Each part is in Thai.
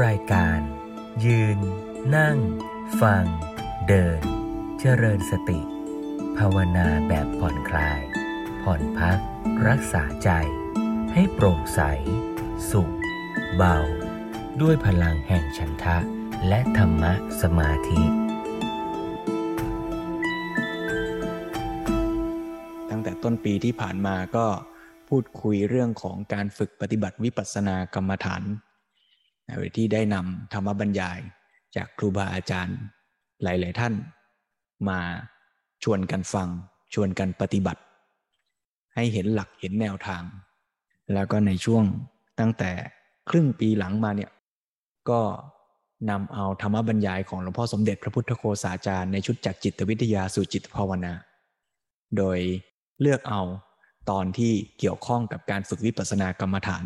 รายการ ยืน นั่ง ฟัง เดิน เจริญสติ ภาวนาแบบผ่อนคลาย ผ่อนพัก รักษาใจ ให้โปร่งใส สุข เบา ด้วยพลังแห่งฉันทะ และธรรมะสมาธิ ตั้งแต่ต้นปีที่ผ่านมาก็พูดคุยเรื่องของการฝึกปฏิบัติวิปัสสนากรรมฐาน ที่ได้นำธรรมบรรยายจากครูบาอาจารย์หลาย ๆ ท่าน มาชวนกันฟัง ชวนกันปฏิบัติ ให้เห็นหลักเห็นแนวทาง แล้วก็ในช่วงตั้งแต่ครึ่งปีหลังมาเนี่ยก็นำเอาธรรมบรรยายของหลวงพ่อสมเด็จพระพุทธโฆษาจารย์ในชุดจากจิตวิทยาสู่จิตภาวนา โดยเลือกเอาตอนที่เกี่ยวข้องกับการฝึกวิปัสสนากรรมฐาน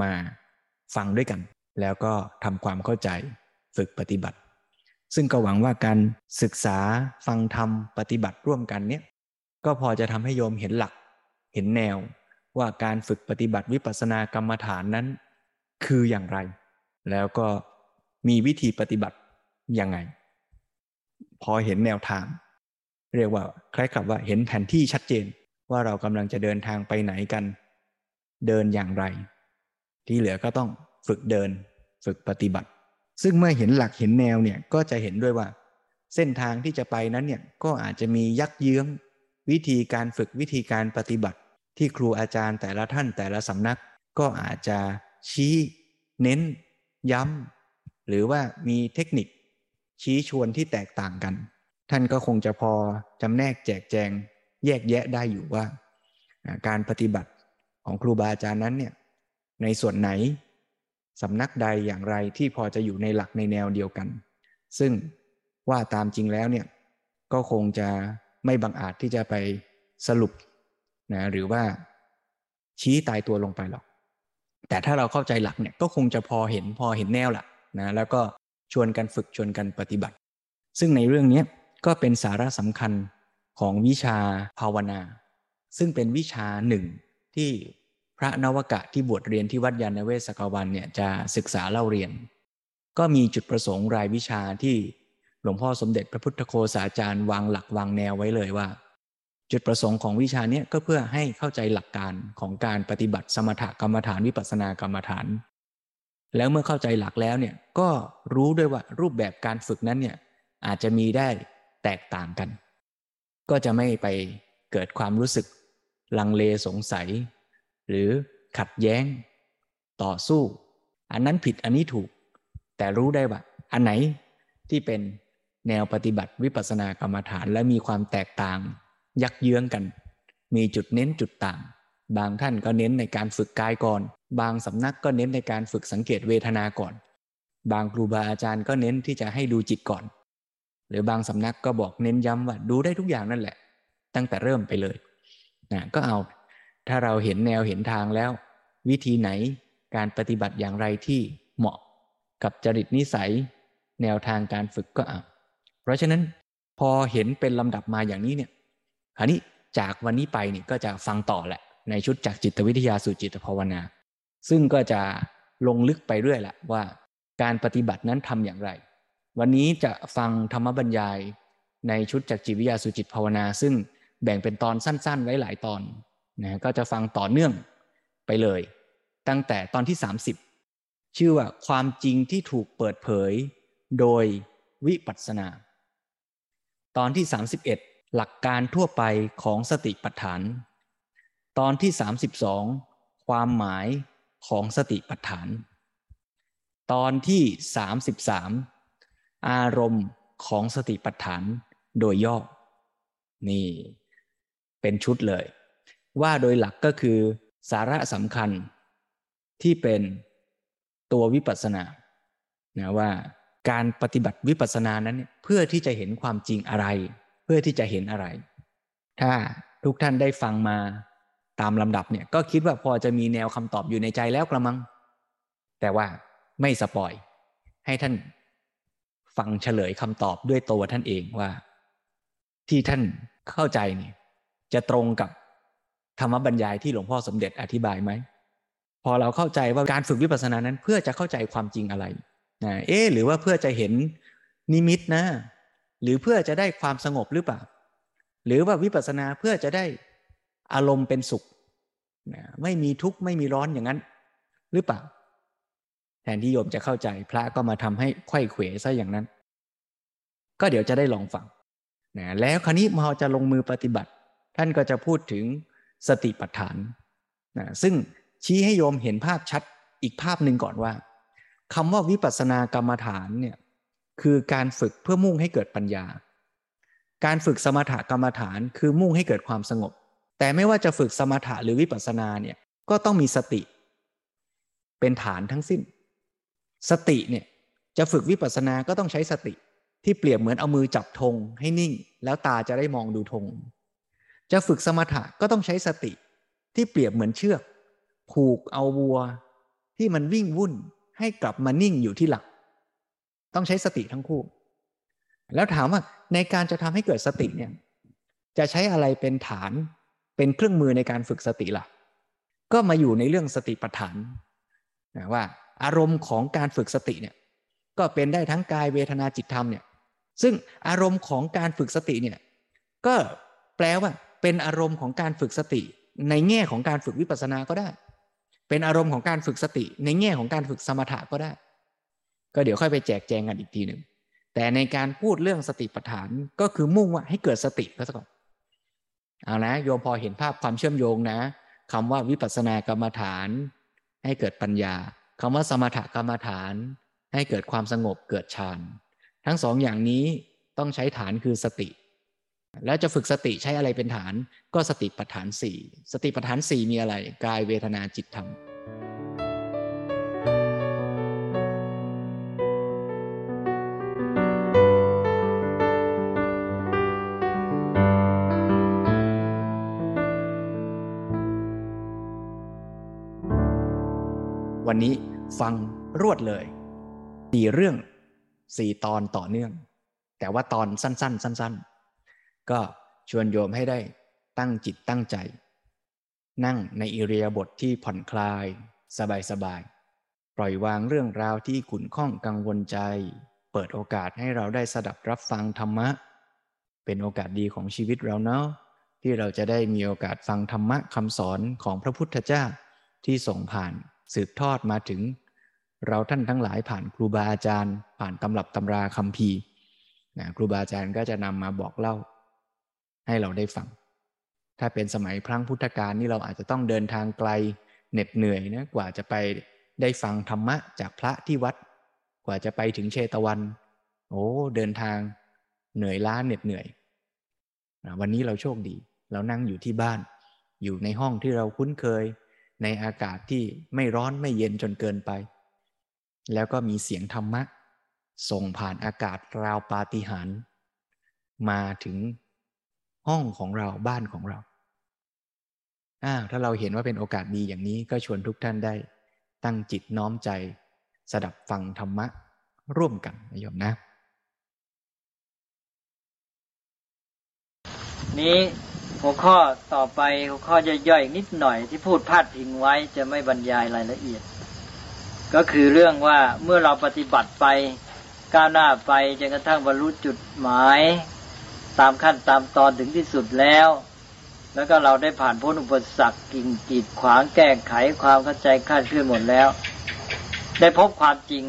มาฟังด้วยกัน แล้วก็ทำความเข้าใจฝึกปฏิบัติ ซึ่งก็หวังว่าการศึกษาฟังธรรมปฏิบัติร่วมกันเนี้ยก็พอจะทำให้โยมเห็นหลัก เห็นแนวว่าการฝึกปฏิบัติวิปัสสนากรรมฐานนั้น คืออย่างไร แล้วก็มีวิธีปฏิบัติยังไง พอเห็นแนวทาง เรียกว่าคล้ายกับว่าเห็นแผนที่ชัดเจนว่าเรากำลังจะเดินทางไปไหนกัน เดินอย่างไร ที่เหลือก็ต้อง ฝึกเดิน ฝึกปฏิบัติ ซึ่งเมื่อเห็นหลักเห็นแนวเนี่ยก็จะเห็นด้วยว่า เส้นทางที่จะไปนั้นเนี่ยก็อาจจะมียักเยื้อง วิธีการฝึกวิธีการปฏิบัติ ที่ครูอาจารย์แต่ละท่านแต่ละสำนัก ก็อาจจะชี้เน้น ย้ำหรือว่ามีเทคนิค ชี้ชวนที่แตกต่างกัน ท่านก็คงจะพอจำแนกแจกแจง แยกแยะได้อยู่ว่า การปฏิบัติของครูบาอาจารย์นั้นเนี่ยในส่วนไหน สำนักใดอย่างไรที่พอจะอยู่ในหลักในแนวเดียวกัน ซึ่งว่าตามจริงแล้วเนี่ยก็คงจะไม่บังอาจที่จะไปสรุปนะหรือว่าชี้ตายตัวลงไปหรอก แต่ถ้าเราเข้าใจหลักเนี่ยก็คงจะพอเห็นพอเห็นแนวหละนะแล้วก็ชวนกันฝึกชวนกันปฏิบัติ ซึ่งในเรื่องนี้ก็เป็นสาระสำคัญของวิชาภาวนา ซึ่งเป็นวิชาหนึ่งที่ พระนวกะที่บวชเรียนที่วัดยานเวศกวันเนี่ยจะศึกษาเล่าเรียน ก็มีจุดประสงค์รายวิชาที่หลวงพ่อสมเด็จพระพุทธโฆษาจารย์วางหลักวางแนวไว้เลยว่า จุดประสงค์ของวิชานี้ก็เพื่อให้เข้าใจหลักการของการปฏิบัติสมถกรรมฐานวิปัสสนากรรมฐาน แล้วเมื่อเข้าใจหลักแล้วเนี่ยก็รู้ด้วยว่ารูปแบบการฝึกนั้นเนี่ยอาจจะมีได้แตกต่างกัน ก็จะไม่ไปเกิดความรู้สึกลังเลสงสัย หรือขัดแย้ง ต่อสู้ อันนั้นผิดอันนี้ถูก แต่รู้ได้ว่า อันไหนที่เป็นแนวปฏิบัติวิปัสสนากรรมฐานและมีความแตกต่าง ยักเยื้องกัน มีจุดเน้นจุดต่าง บางท่านก็เน้นในการฝึกกายก่อน บางสำนักก็เน้นในการฝึกสังเกตเวทนาก่อน บางครูบาอาจารย์ก็เน้นที่จะให้ดูจิตก่อน หรือบางสำนักก็บอกเน้นย้ำว่าดูได้ทุกอย่างนั่นแหละ ตั้งแต่เริ่มไปเลยนะก็เอา ถ้าเราเห็นแนวเห็นทางแล้ว วิธีไหนการปฏิบัติอย่างไรที่เหมาะกับจริตนิสัย แนวทางการฝึกก็เอาเพราะฉะนั้นพอเห็นเป็นลำดับมาอย่างนี้เนี่ยคราวนี้จากวันนี้ไปนี่ก็จะฟังต่อแหละ ในชุดจากจิตวิทยาสู่จิตภาวนา ซึ่งก็จะลงลึกไปเรื่อยละว่า การปฏิบัตินั้นทำอย่างไร วันนี้จะฟังธรรมบรรยาย ในชุดจากจิตวิทยาสุจิตภาวนา ซึ่งแบ่งเป็นตอนสั้น ๆ ไว้หลายตอน นะก็จะฟังต่อเนื่องไปเลย ตั้งแต่ตอนที่ 30 ชื่อว่าความจริงที่ถูกเปิดเผย โดยวิปัสสนา ตอนที่ 31 หลักการทั่วไปของสติปัฏฐาน ตอนที่ 32 ความหมายของสติปัฏฐาน ตอนที่ 33 อารมณ์ของสติปัฏฐานโดยย่อ นี่ เป็นชุดเลย ว่าโดยหลักก็คือสาระสำคัญที่เป็นตัววิปัสสนานะว่าการปฏิบัติวิปัสสนานั้นเพื่อที่จะเห็นความจริงอะไร เพื่อที่จะเห็นอะไร ถ้าทุกท่านได้ฟังมาตามลำดับเนี่ยก็คิดว่าพอจะมีแนวคำตอบอยู่ในใจแล้วกระมัง แต่ว่าไม่สปอย ให้ท่านฟังเฉลยคำตอบด้วยตัวท่านเองว่า ที่ท่านเข้าใจเนี่ยจะตรงกับ ธรรมบรรยายที่หลวงพ่อสมเด็จอธิบายไหมพอเราเข้าใจว่าการฝึกวิปัสสนานั้นเพื่อจะเข้าใจความจริงอะไรนะเอ๊หรือว่าเพื่อจะเห็นนิมิตนะ หรือเพื่อจะได้ความสงบหรือเปล่า หรือว่าวิปัสสนาเพื่อจะได้อารมณ์เป็นสุขนะไม่มีทุกข์ไม่มีร้อนอย่างนั้น หรือเปล่า แทนที่โยมจะเข้าใจพระก็มาทำให้ไข้เขวซะอย่างนั้น ก็เดี๋ยวจะได้ลองฟังนะแล้วครนี้พอจะลงมือปฏิบัติ ท่านก็จะพูดถึง สติปัฏฐานนะซึ่งชี้ให้โยมเห็นภาพชัดอีกภาพหนึ่งก่อนว่าคำว่าวิปัสสนากรรมฐานเนี่ยคือการฝึกเพื่อมุ่งให้เกิดปัญญา การฝึกสมถกรรมฐานคือมุ่งให้เกิดความสงบ แต่ไม่ว่าจะฝึกสมถะหรือวิปัสสนาเนี่ยก็ต้องมีสติ เป็นฐานทั้งสิ้น สติเนี่ยจะฝึกวิปัสสนาก็ต้องใช้สติ ที่เปรียบเหมือนเอามือจับธงให้นิ่ง แล้วตาจะได้มองดูธง จะฝึกสมถะก็ต้องใช้สติที่เปรียบเหมือนเชือก ผูกเอาวัว ที่มันวิ่งวุ่นให้กลับมานิ่งอยู่ที่หลัก ต้องใช้สติทั้งคู่ แล้วถามว่าในการจะทำให้เกิดสติเนี่ย จะใช้อะไรเป็นฐานเป็นเครื่องมือในการฝึกสติล่ะ ก็มาอยู่ในเรื่องสติปัฏฐานนะว่าอารมณ์ของการฝึกสติเนี่ยก็เป็นได้ทั้งกายเวทนาจิตธรรมเนี่ยซึ่งอารมณ์ของการฝึกสติเนี่ยก็แปลว่า เป็นอารมณ์ของการฝึกสติ ในแง่ของการฝึกวิปัสสนาก็ได้ เป็นอารมณ์ของการฝึกสติ ในแง่ของการฝึกสมถะก็ได้ ก็เดี๋ยวค่อยไปแจกแจงกันอีกทีหนึ่งแต่ในการพูดเรื่องสติปัฏฐานก็คือมุ่งว่าให้เกิดสติก็สักก่อนเอานะโยมพอเห็นภาพความเชื่อมโยงนะคำว่าวิปัสสนากรรมฐาน ให้เกิดปัญญาคำว่าสมถกรรมฐาน ให้เกิดความสงบเกิดฌานทั้งสองอย่างนี้ต้องใช้ฐานคือสติ แล้วจะฝึกสติใช้อะไรเป็นฐาน ก็สติปัฏฐานสี่สติปัฏฐานสี่มีอะไร กายเวทนาจิตธรรมวันนี้ฟังรวดเลยสี่เรื่องสี่ตอนต่อเนื่อง แต่ว่าตอนสั้น ๆ สั้น ๆ ก็ชวนโยมให้ได้ตั้งจิตตั้งใจ นั่งในอิเรียบทที่ผ่อนคลาย สบายสบายปล่อยวางเรื่องราวที่ขุนข้องกังวลใจ เปิดโอกาสให้เราได้สดับรับฟังธรรมะ เป็นโอกาสดีของชีวิตเราเนาะที่เราจะได้มีโอกาสฟังธรรมะคำสอนของพระพุทธเจ้าที่ส่งผ่านสืบทอดมาถึง เราท่านทั้งหลายผ่านครูบาอาจารย์ ผ่านตำรับตำราคำพีนะครูบาอาจารย์ก็จะนำมาบอกเล่า ให้เราได้ฟัง ถ้าเป็นสมัยพรั้งพุทธกาลนี่เราอาจจะต้องเดินทางไกลเหน็ดเหนื่อยนะกว่าจะไปได้ฟังธรรมะจากพระที่วัด กว่าจะไปถึงเชตวัน โอ้เดินทางเหนื่อยล้าเหน็ดเหนื่อย วันนี้เราโชคดี เรานั่งอยู่ที่บ้าน อยู่ในห้องที่เราคุ้นเคย ในอากาศที่ไม่ร้อนไม่เย็นจนเกินไป แล้วก็มีเสียงธรรมะส่งผ่านอากาศราวปาฏิหาริย์มาถึง ห้องของเราบ้านของเราอ้าถ้าเราเห็นว่าเป็นโอกาสดีอย่างนี้ก็ชวนทุกท่านได้ ตั้งจิตน้อมใจ สดับฟังธรรมะ ร่วมกันนะโยมนะ นี้หัวข้อต่อไปหัวข้อย่อยๆนิดหน่อยที่พูดพาดพิงไว้จะไม่บรรยายรายละเอียด ก็คือเรื่องว่าเมื่อเราปฏิบัติไปก้าวหน้าไปจนกระทั่งบรรลุจุดหมาย ตามขั้นตามตอนถึงที่สุดแล้ว แล้วก็เราได้ผ่านพ้นอุปสรรคกิ่งกีดขวางแก้ไขความเข้าใจคาดเคลื่อนหมดแล้ว ได้พบความจริง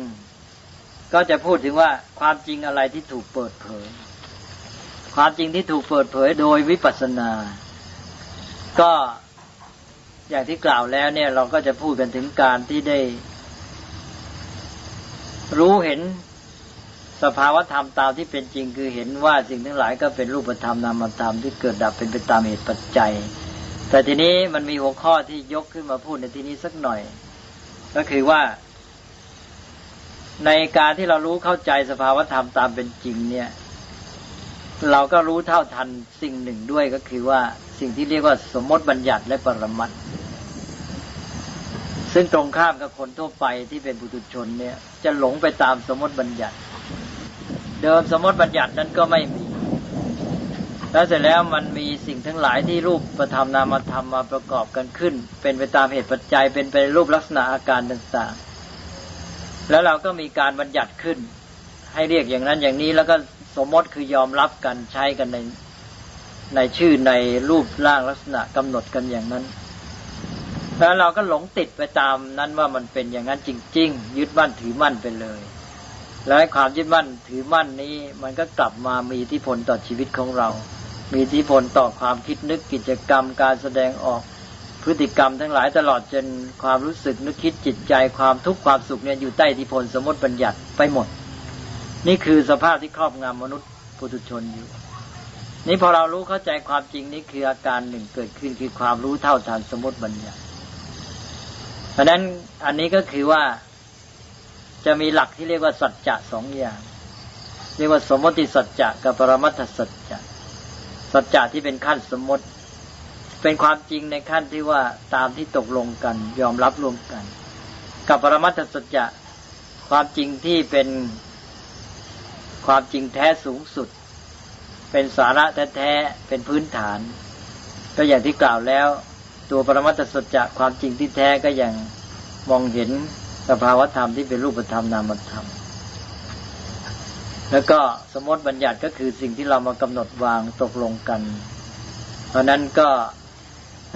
ก็จะพูดถึงว่าความจริงอะไรที่ถูกเปิดเผย ความจริงที่ถูกเปิดเผยโดยวิปัสสนา ก็อย่างที่กล่าวแล้วเนี่ยเราก็จะพูดกันถึงการที่ได้รู้เห็น สภาวธรรมตามที่เป็นจริงคือเห็นว่าสิ่งทั้งหลายก็เป็นรูปธรรมนามธรรมที่เกิดดับเป็นไปตามเหตุปัจจัย แต่ทีนี้มันมีหัวข้อที่ยกขึ้นมาพูดในที่นี้สักหน่อย ก็คือว่า ในการที่เรารู้เข้าใจสภาวธรรมตามเป็นจริง เนี่ย เราก็รู้เท่าทันสิ่งหนึ่งด้วยก็คือว่าสิ่งที่เรียกว่าสมมติบัญญัติและปรมัตซึ่งตรงข้ามกับคนทั่วไปที่เป็นบุตุชนเนี่ย จะหลงไปตามสมมติบัญญัติ เดิมสมมติบัญญัตินั้นก็ไม่มี แล้วเสร็จแล้วมันมีสิ่งทั้งหลายที่รูปประธรรมนามธรรมมาประกอบกันขึ้น เป็นไปตามเหตุปัจจัย เป็นไปรูปลักษณะอาการต่างๆ แล้วเราก็มีการบัญญัติขึ้น ให้เรียกอย่างนั้นอย่างนี้แล้วก็สมมติคือยอมรับกันใช้กันในในชื่อในรูปร่างลักษณะกำหนดกันอย่างนั้น แล้วเราก็หลงติดไปตามนั้นว่ามันเป็นอย่างนั้นจริง ๆ ยึดมั่นถือมั่นไปเลย แล้วความยึดมั่นถือมั่นนี้ มันก็กลับมามีอิทธิพลต่อชีวิตของเรา มีอิทธิพลต่อความคิดนึกกิจกรรม การแสดงออกพฤติกรรมทั้งหลายตลอดจนความรู้สึกนึกคิดจิตใจความทุกข์ความสุขเนี่ยอยู่ใต้อิทธิพลสมมติบัญญัติไปหมด นี่คือสภาพที่ครอบงำมนุษย์ปุถุชนอยู่ นี่พอเรารู้เข้าใจความจริงนี้คืออาการหนึ่งเกิดขึ้นคือความรู้เท่าทันสมมติบัญญัติเพราะนั้นอันนี้ก็คือว่า จะมีหลักที่เรียกว่าสัจจะสองอย่าง เรียกว่าสมมติสัจจะกับปรมัตถสัจจะสัจจะที่เป็นขั้นสมมติ เป็นความจริงในขั้นที่ว่าตามที่ตกลงกัน ยอมรับรวมกัน กับปรมัตถสัจจะความจริงที่เป็นความจริงแท้สูงสุด เป็นสาระแท้ๆเป็นพื้นฐาน ก็อย่างที่กล่าวแล้ว ตัวปรมัตถสัจจะความจริงที่แท้ก็ยังมองเห็น สภาวธรรมที่เป็นรูปธรรมนามธรรม แล้วก็สมมติบัญญัติก็คือสิ่งที่เรามากำหนดวางตกลงกัน เพราะนั้นก็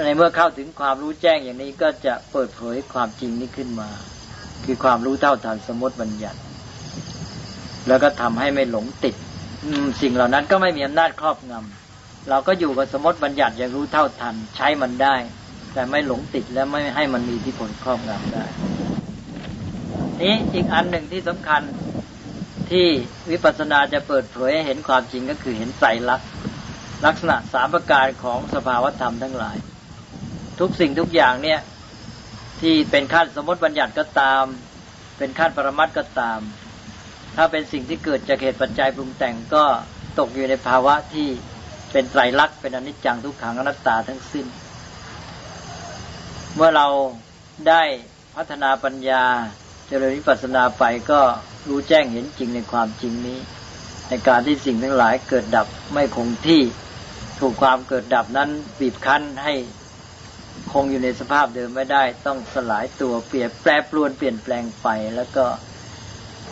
ในเมื่อเข้าถึงความรู้แจ้งอย่างนี้ก็จะเปิดเผยความจริงนี้ขึ้นมา คือความรู้เท่าทันสมมติบัญญัติ แล้วก็ทำให้ไม่หลงติดสิ่งเหล่านั้นก็ไม่มีอำนาจครอบงำเราก็อยู่กับสมมติบัญญัติอย่างรู้เท่าทัน ใช้มันได้ แต่ไม่หลงติดและไม่ให้มันมีที่ผลครอบงำได้ นี้อีกอันหนึ่งที่สำคัญที่วิปัสสนาจะเปิดเผยให้เห็นความจริงก็คือเห็นไตรลักษณ์ลักษณะสามประการของสภาวธรรมทั้งหลาย ทุกสิ่งทุกอย่างเนี่ยที่เป็นขั้นสมมติบัญญัติก็ตาม เป็นขั้นปรมัตก็ตาม ถ้าเป็นสิ่งที่เกิดจากเหตุปัจจัยปรุงแต่งก็ตกอยู่ในภาวะที่เป็นไตรลักษณ์เป็นอนิจจังทุกขังอนัตตาทั้งสิ้น เมื่อเราได้พัฒนาปัญญา เจริญวิปัสสนาไปก็รู้แจ้งเห็นจริงในความจริงนี้ ในการที่สิ่งทั้งหลายเกิดดับไม่คงที่ถูกความเกิดดับนั้นบีบคั้นให้คงอยู่ในสภาพเดิมไม่ได้ ต้องสลายตัวเปลี่ยนแปรปรวนเปลี่ยนแปลงไปแล้วก็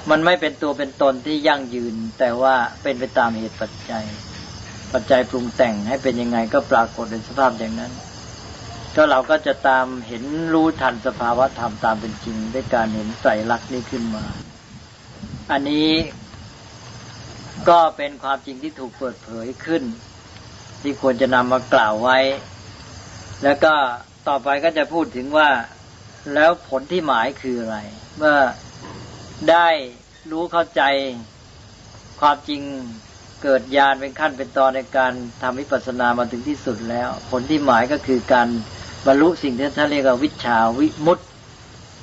มันไม่เป็นตัวเป็นตนที่ยั่งยืน แต่ว่าเป็นไปตามเหตุปัจจัย ปัจจัยปรุงแต่งให้เป็นยังไงก็ปรากฏในสภาพอย่างนั้น ก็เราก็จะตามเห็นรู้ทันสภาวะธรรมตามเป็นจริงด้วยการเห็นไตรลักษณ์นี้ขึ้นมา อันนี้ก็เป็นความจริงที่ถูกเปิดเผยขึ้น ที่ควรจะนำมากล่าวไว้ แล้วก็ต่อไปก็จะพูดถึงว่าแล้วผลที่หมายคืออะไร เมื่อได้รู้เข้าใจความจริงเกิดญาณเป็นขั้นเป็นตอนในการทำวิปัสสนามาถึงที่สุดแล้ว ผลที่หมายก็คือการ บรรลุสิ่งที่ท่านเรียกว่าวิชาวิมุตติ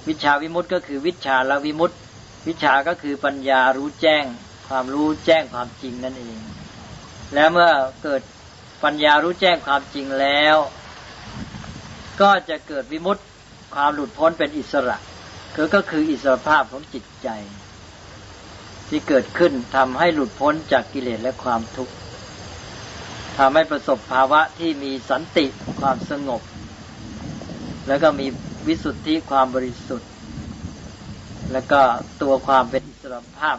วิชาวิมุตติก็คือวิชาละวิมุตติ วิชาก็คือปัญญารู้แจ้ง ความรู้แจ้งความจริงนั่นเอง แล้วเมื่อเกิดปัญญารู้แจ้งความจริงแล้ว ก็จะเกิดวิมุตติความหลุดพ้นเป็นอิสระคือก็คืออิสรภาพของจิตใจ ที่เกิดขึ้นทำให้หลุดพ้นจากกิเลสและความทุกข์ทำให้ประสบภาวะที่มีสันติความสงบ แล้วก็มีวิสุทธิความบริสุทธิ์ แล้วก็ตัวความเป็นอิสรภาพ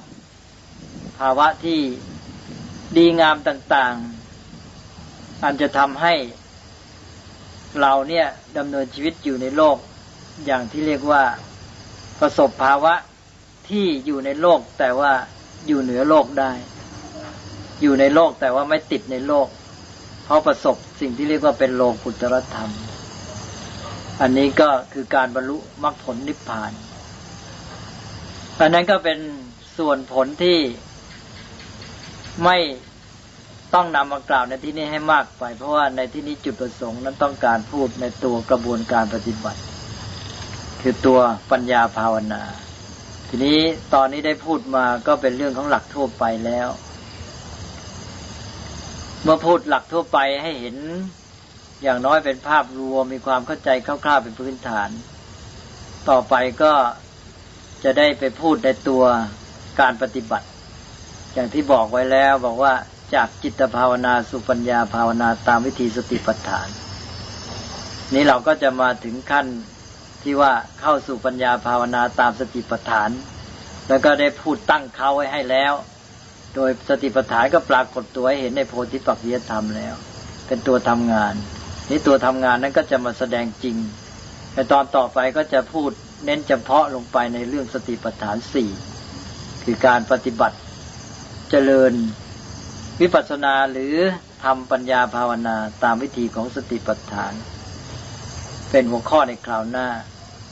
ภาวะที่ดีงามต่าง ๆ อันจะทำให้เราเนี่ยดำเนินชีวิตอยู่ในโลก อย่างที่เรียกว่าประสบภาวะที่อยู่ในโลกแต่ว่าอยู่เหนือโลกได้ อยู่ในโลกแต่ว่าไม่ติดในโลก เพราะประสบสิ่งที่เรียกว่าเป็นโลกุตรธรรม อันนี้ก็คือการบรรลุมรรคผลนิพพาน อันนั้นก็เป็นส่วนผลที่ไม่ต้องนำมากล่าวในที่นี้ให้มากไป เพราะว่าในที่นี้จุดประสงค์นั้นต้องการพูดในตัวกระบวนการปฏิบัติ คือตัวปัญญาภาวนา ทีนี้ตอนนี้ได้พูดมาก็เป็นเรื่องของหลักทั่วไปแล้ว เมื่อพูดหลักทั่วไปให้เห็น อย่างน้อยเป็นภาพรวมมีความเข้าใจคร่าวๆเป็นพื้นฐาน ต่อไปก็จะได้ไปพูดในตัวการปฏิบัติ อย่างที่บอกไว้แล้วบอกว่าจากจิตภาวนาสุปัญญาภาวนาตามวิธีสติปัฏฐาน นี้เราก็จะมาถึงขั้นที่ว่าเข้าสู่ปัญญาภาวนาตามสติปัฏฐาน แล้วก็ได้พูดตั้งเขาไว้ให้แล้ว โดยสติปัฏฐานก็ปรากฏตัวให้เห็นในโพธิปักจิยธรรมแล้ว เป็นตัวทำงาน นี้ตัวทำงานนั้นก็จะมาแสดงจริงในตอนต่อไปก็จะพูดเน้นเฉพาะลงไปในเรื่องสติปัฏฐานสี่คือการปฏิบัติเจริญวิปัสสนาหรือทำปัญญาภาวนาตามวิธีของสติปัฏฐาน เป็นหัวข้อในคราวหน้า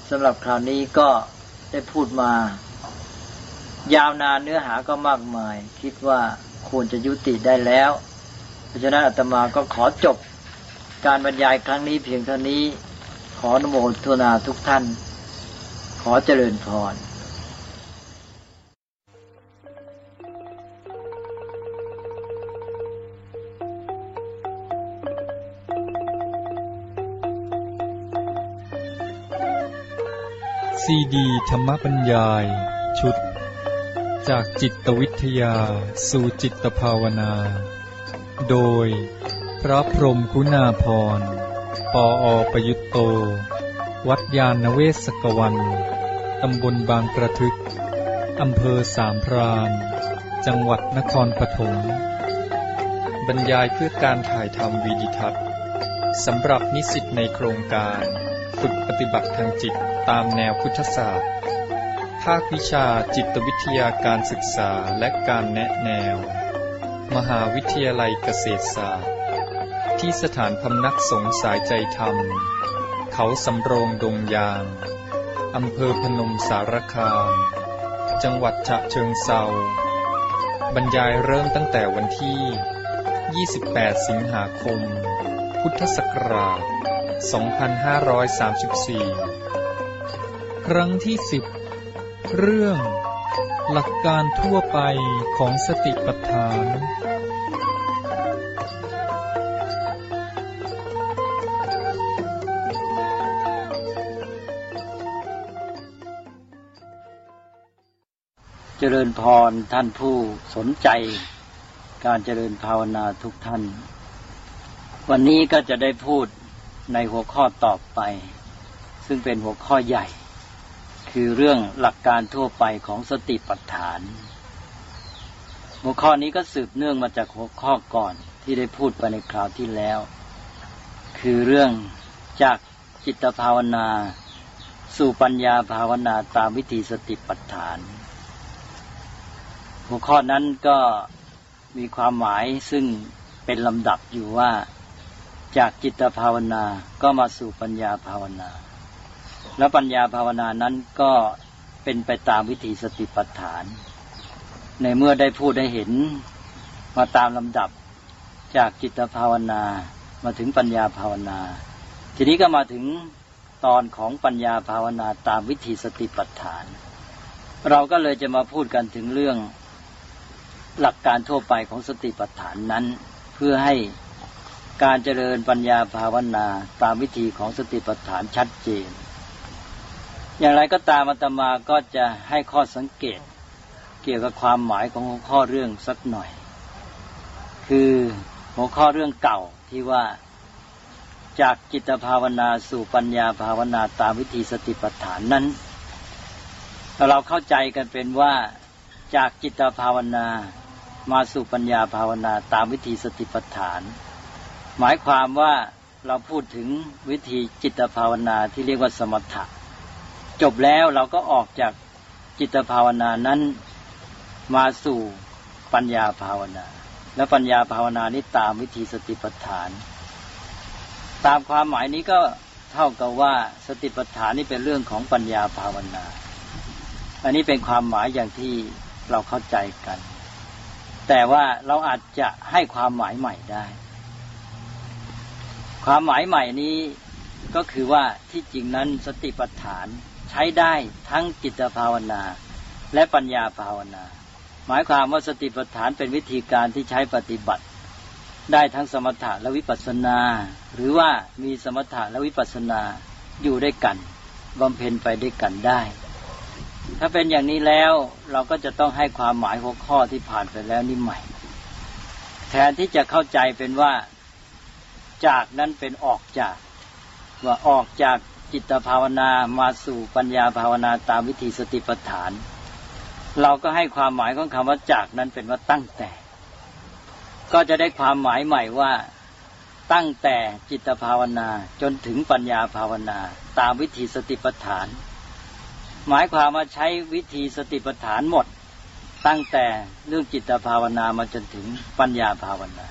สำหรับคราวนี้ก็ได้พูดมา ยาวนานเนื้อหาก็มากมาย คิดว่าควรจะยุติได้แล้ว เพราะฉะนั้นอาตมาก็ขอจบ การบรรยายครั้งนี้เพียงเท่านี้ ขออนุโมทนาทุกท่าน ขอเจริญพรซีดีธรรมบรรยาย ชุด จากจิตวิทยา สู่จิตภาวนา โดย พระพรมคุณาพร ปออประยุตโต วัดยาณเวศกวัน ตำบลบางกระทึก อำเภอสามพราน จังหวัดนครปฐม บรรยายเพื่อการถ่ายทำวีดิทัศน์สำหรับนิสิตในโครงการ ฝึกปฏิบัติทางจิตตามแนวพุทธศาสตร์ ภาควิชาจิตวิทยาการศึกษาและการแนะแนว มหาวิทยาลัยเกษตรศาสตร์ ที่สถานพำนักสงสายใจธรรม เขาสำโรงดงยาง อำเภอพนมสารคาม จังหวัดฉะเชิงเซาบรรยายเริ่มตั้งแต่วันที่ 28 สิงหาคม พุทธศักราช 2534 ครั้งที่สิบเรื่อง หลักการทั่วไปของสติปัฏฐาน จริญพรท่านผู้สนใจ การเจริญภาวนาทุกท่าน วันนี้ก็จะได้พูดในหัวข้อต่อไป ซึ่งเป็นหัวข้อใหญ่ คือเรื่องหลักการทั่วไปของสติปัฏฐาน หัวข้อนี้ก็สืบเนื่องมาจากหัวข้อก่อนที่ได้พูดไปในคราวที่แล้ว คือเรื่องจากจิตภาวนา สู่ปัญญาภาวนาตามวิธีสติปัฏฐาน หัวข้อนั้นก็มีความหมายซึ่งเป็นลำดับอยู่ว่าจากจิตภาวนาก็มาสู่ปัญญาภาวนา แล้วปัญญาภาวนานั้นก็เป็นไปตามวิธีสติปัฏฐาน ในเมื่อได้พูดได้เห็นมาตามลำดับจากจิตภาวนามาถึงปัญญาภาวนา ทีนี้ก็มาถึงตอนของปัญญาภาวนาตามวิธีสติปัฏฐาน เราก็เลยจะมาพูดกันถึงเรื่อง หลักการทั่วไปของสติปัฏฐานนั้น เพื่อให้การเจริญปัญญาภาวนาตามวิธีของสติปัฏฐานชัดเจน อย่างไรก็ตามอาตมาก็จะให้ข้อสังเกตเกี่ยวกับความหมายของหัวข้อเรื่องสักหน่อย คือหัวข้อเรื่องเก่าที่ว่าจากจิตภาวนาสู่ปัญญาภาวนาตามวิธีสติปัฏฐานนั้น เราเข้าใจกันเป็นว่าจากจิตภาวนา มาสู่ปัญญาภาวนาตามวิธีสติปัฏฐาน หมายความว่าเราพูดถึงวิธีจิตภาวนาที่เรียกว่าสมถะจบแล้วเราก็ออกจากจิตภาวนานั้นมาสู่ปัญญาภาวนา และปัญญาภาวนานี้ตามวิธีสติปัฏฐาน ตามความหมายนี้ก็เท่ากับว่าสติปัฏฐานนี่เป็นเรื่องของปัญญาภาวนา อันนี้เป็นความหมายอย่างที่เราเข้าใจกัน แต่ว่าเราอาจจะให้ความหมายใหม่ได้ ความหมายใหม่นี้ก็คือว่าที่จริงนั้นสติปัฏฐานใช้ได้ทั้งจิตภาวนา และปัญญาภาวนา หมายความว่าสติปัฏฐานเป็นวิธีการที่ใช้ปฏิบัติ ได้ทั้งสมถะและวิปัสสนา หรือว่ามีสมถะและวิปัสสนาอยู่ด้วยกันบำเพ็ญไปด้วยกันได้ ถ้าเป็นอย่างนี้แล้วเราก็จะต้องให้ความหมายหัวข้อที่ผ่านไปแล้วนี่ใหม่ แทนที่จะเข้าใจเป็นว่าจากนั้นเป็นออกจาก ว่าออกจากจิตภาวนามาสู่ปัญญาภาวนาตามวิธีสติปัฏฐาน เราก็ให้ความหมายของคำว่าจากนั้นเป็นว่าตั้งแต่ ก็จะได้ความหมายใหม่ว่าตั้งแต่จิตภาวนาจนถึงปัญญาภาวนา ตามวิธีสติปัฏฐาน หมายความว่าใช้วิธีสติปัฏฐานหมด ตั้งแต่เรื่องจิตภาวนามาจนถึงปัญญาภาวนา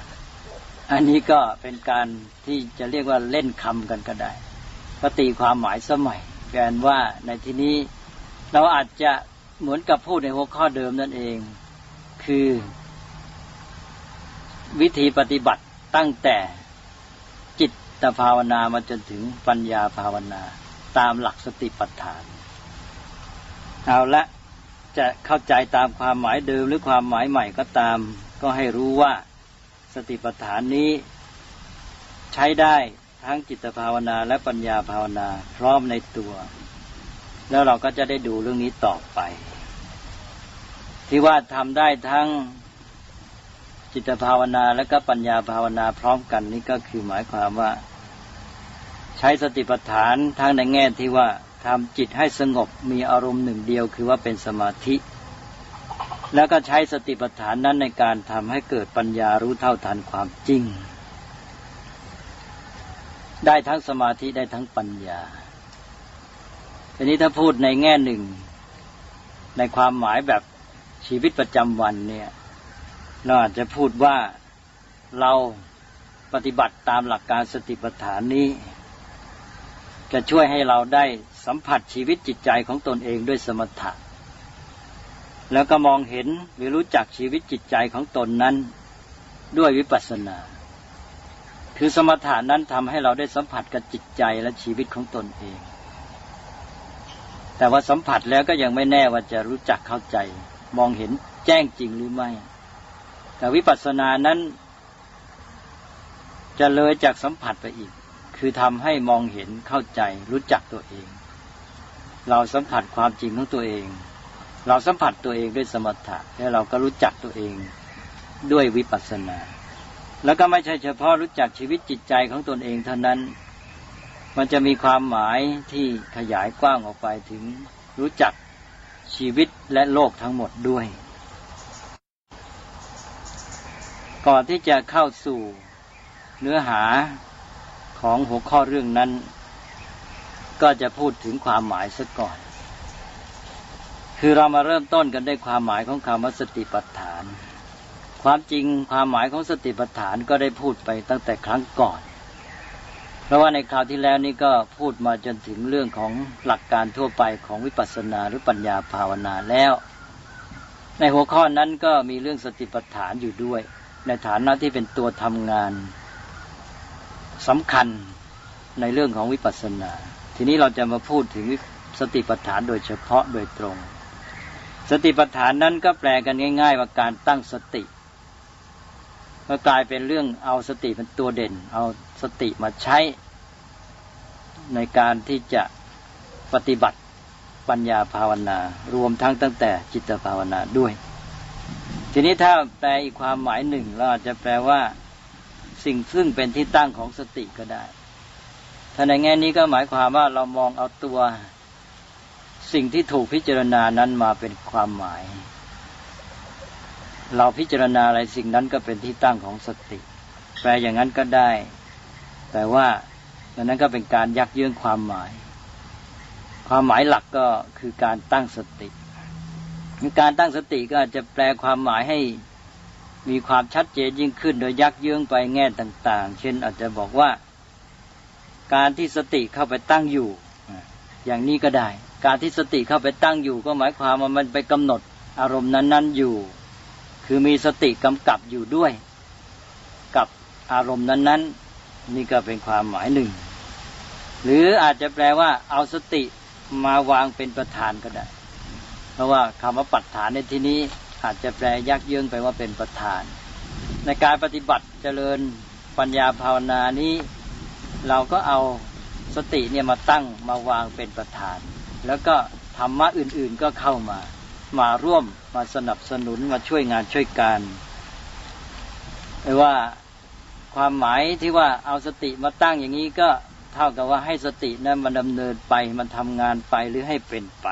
อันนี้ก็เป็นการที่จะเรียกว่าเล่นคำกันก็ได้ก็ตีความหมายสมัยแกนว่าในที่นี้เราอาจจะเหมือนกับพูดในหัวข้อเดิมนั่นเอง คือ วิธีปฏิบัติตั้งแต่จิตภาวนามาจนถึงปัญญาภาวนา ตามหลักสติปัฏฐาน เอาละจะเข้าใจตามความหมายเดิมหรือความหมายใหม่ก็ตาม ก็ให้รู้ว่าสติปัฏฐานนี้ ใช้ได้ทั้งจิตภาวนาและปัญญาภาวนาพร้อมในตัว แล้วเราก็จะได้ดูเรื่องนี้ต่อไป ที่ว่าทำได้ทั้งจิตภาวนาและก็ปัญญาภาวนาพร้อมกันนี่ก็คือหมายความว่า ใช้สติปัฏฐานทั้งในแง่ที่ว่า ทำจิตให้สงบมีอารมณ์หนึ่งเดียวคือว่าเป็นสมาธิ แล้วก็ใช้สติปัฏฐานนั้นในการทำให้เกิดปัญญารู้เท่าทันความจริง ได้ทั้งสมาธิได้ทั้งปัญญาทีนี้ถ้าพูดในแง่หนึ่ง ในความหมายแบบชีวิตประจำวันเนี่ยเราอาจจะพูดว่าเราปฏิบัติตามหลักการสติปัฏฐานนี้ จะช่วยให้เราได้ สัมผัสชีวิตจิตใจของตนเองด้วยสมถะ แล้วก็มองเห็นหรือรู้จักชีวิตจิตใจของตนนั้นด้วยวิปัสสนา คือสมถะนั้นทำให้เราได้สัมผัสกับจิตใจและชีวิตของตนเอง แต่ว่าสัมผัสแล้วก็ยังไม่แน่ว่าจะรู้จักเข้าใจ มองเห็นแจ้งจริงหรือไม่ แต่วิปัสสนานั้น จะเลยจากสัมผัสไปอีก คือทำให้มองเห็นเข้าใจรู้จักตัวเอง เราสัมผัสความจริงของตัวเอง เราสัมผัสตัวเองด้วยสมถะแล้วเราก็รู้จักตัวเองด้วยวิปัสสนา แล้วก็ไม่ใช่เฉพาะรู้จักชีวิตจิตใจของตนเองเท่านั้น มันจะมีความหมายที่ขยายกว้างออกไปถึงรู้จักชีวิตและโลกทั้งหมดด้วย ก่อนที่จะเข้าสู่เนื้อหาของหัวข้อเรื่องนั้น ก็จะพูดถึงความหมายซะก่อน คือเรามาเริ่มต้นกันได้ความหมายของคำว่าสติปัฏฐาน ความจริงความหมายของสติปัฏฐานก็ได้พูดไปตั้งแต่ครั้งก่อน เพราะว่าในคราวที่แล้วนี้ก็พูดมาจนถึงเรื่องของหลักการทั่วไปของวิปัสสนาหรือปัญญาภาวนาแล้ว ในหัวข้อนั้นก็มีเรื่องสติปัฏฐานอยู่ด้วย ในฐานะที่เป็นตัวทำงานสำคัญในเรื่องของวิปัสสนา ทีนี้เราจะมาพูดถึงสติปัฏฐานโดยเฉพาะโดยตรง สติปัฏฐานนั้นก็แปลกันง่ายๆว่าการตั้งสติ ก็กลายเป็นเรื่องเอาสติเป็นตัวเด่น เอาสติมาใช้ในการที่จะปฏิบัติปัญญาภาวนา รวมทั้งตั้งแต่จิตภาวนาด้วย ทีนี้ถ้าแปลอีกความหมายหนึ่งเราอาจจะแปลว่า สิ่งซึ่งเป็นที่ตั้งของสติก็ได้ ถ้าในแง่นี้ก็หมายความว่าเรามองเอาตัว สิ่งที่ถูกพิจารณานั้นมาเป็นความหมาย เราพิจารณาอะไรสิ่งนั้นก็เป็นที่ตั้งของสติ แปลอย่างนั้นก็ได้ แต่ว่าดังนั้นก็เป็นการยักเยื้องความหมาย ความหมายหลักก็คือการตั้งสติ การตั้งสติก็อาจจะแปลความหมายให้มีความชัดเจนยิ่งขึ้น โดยยักเยื้องไปแง่ต่าง ๆ เช่นอาจจะบอกว่า การที่สติเข้าไปตั้งอยู่ อย่างนี้ก็ได้ การที่สติเข้าไปตั้งอยู่ ก็หมายความว่ามันไปกำหนดอารมณ์นั้น ๆอยู่ คือมีสติกำกับอยู่ด้วย กับอารมณ์นั้นๆ นี่ก็เป็นความหมายหนึ่ง หรืออาจจะแปลว่า เอาสติมาวางเป็นประธานก็ได้ เพราะว่าคำว่าปัจฐานในที่นี้อาจจะแปลยักเยื้องไปว่าเป็นประธาน ในการปฏิบัติเจริญปัญญาภาวนานี้ เราก็เอาสติเนี่ยมาตั้งมาวางเป็นประธาน แล้วก็ธรรมะอื่นๆก็เข้ามา มาร่วมมาสนับสนุนมาช่วยงานช่วยการไม่ว่าความหมายที่ว่าเอาสติมาตั้งอย่างนี้ก็เท่ากับว่าให้สตินั้นมันดำเนินไปมันทำงานไปหรือให้เป็นไป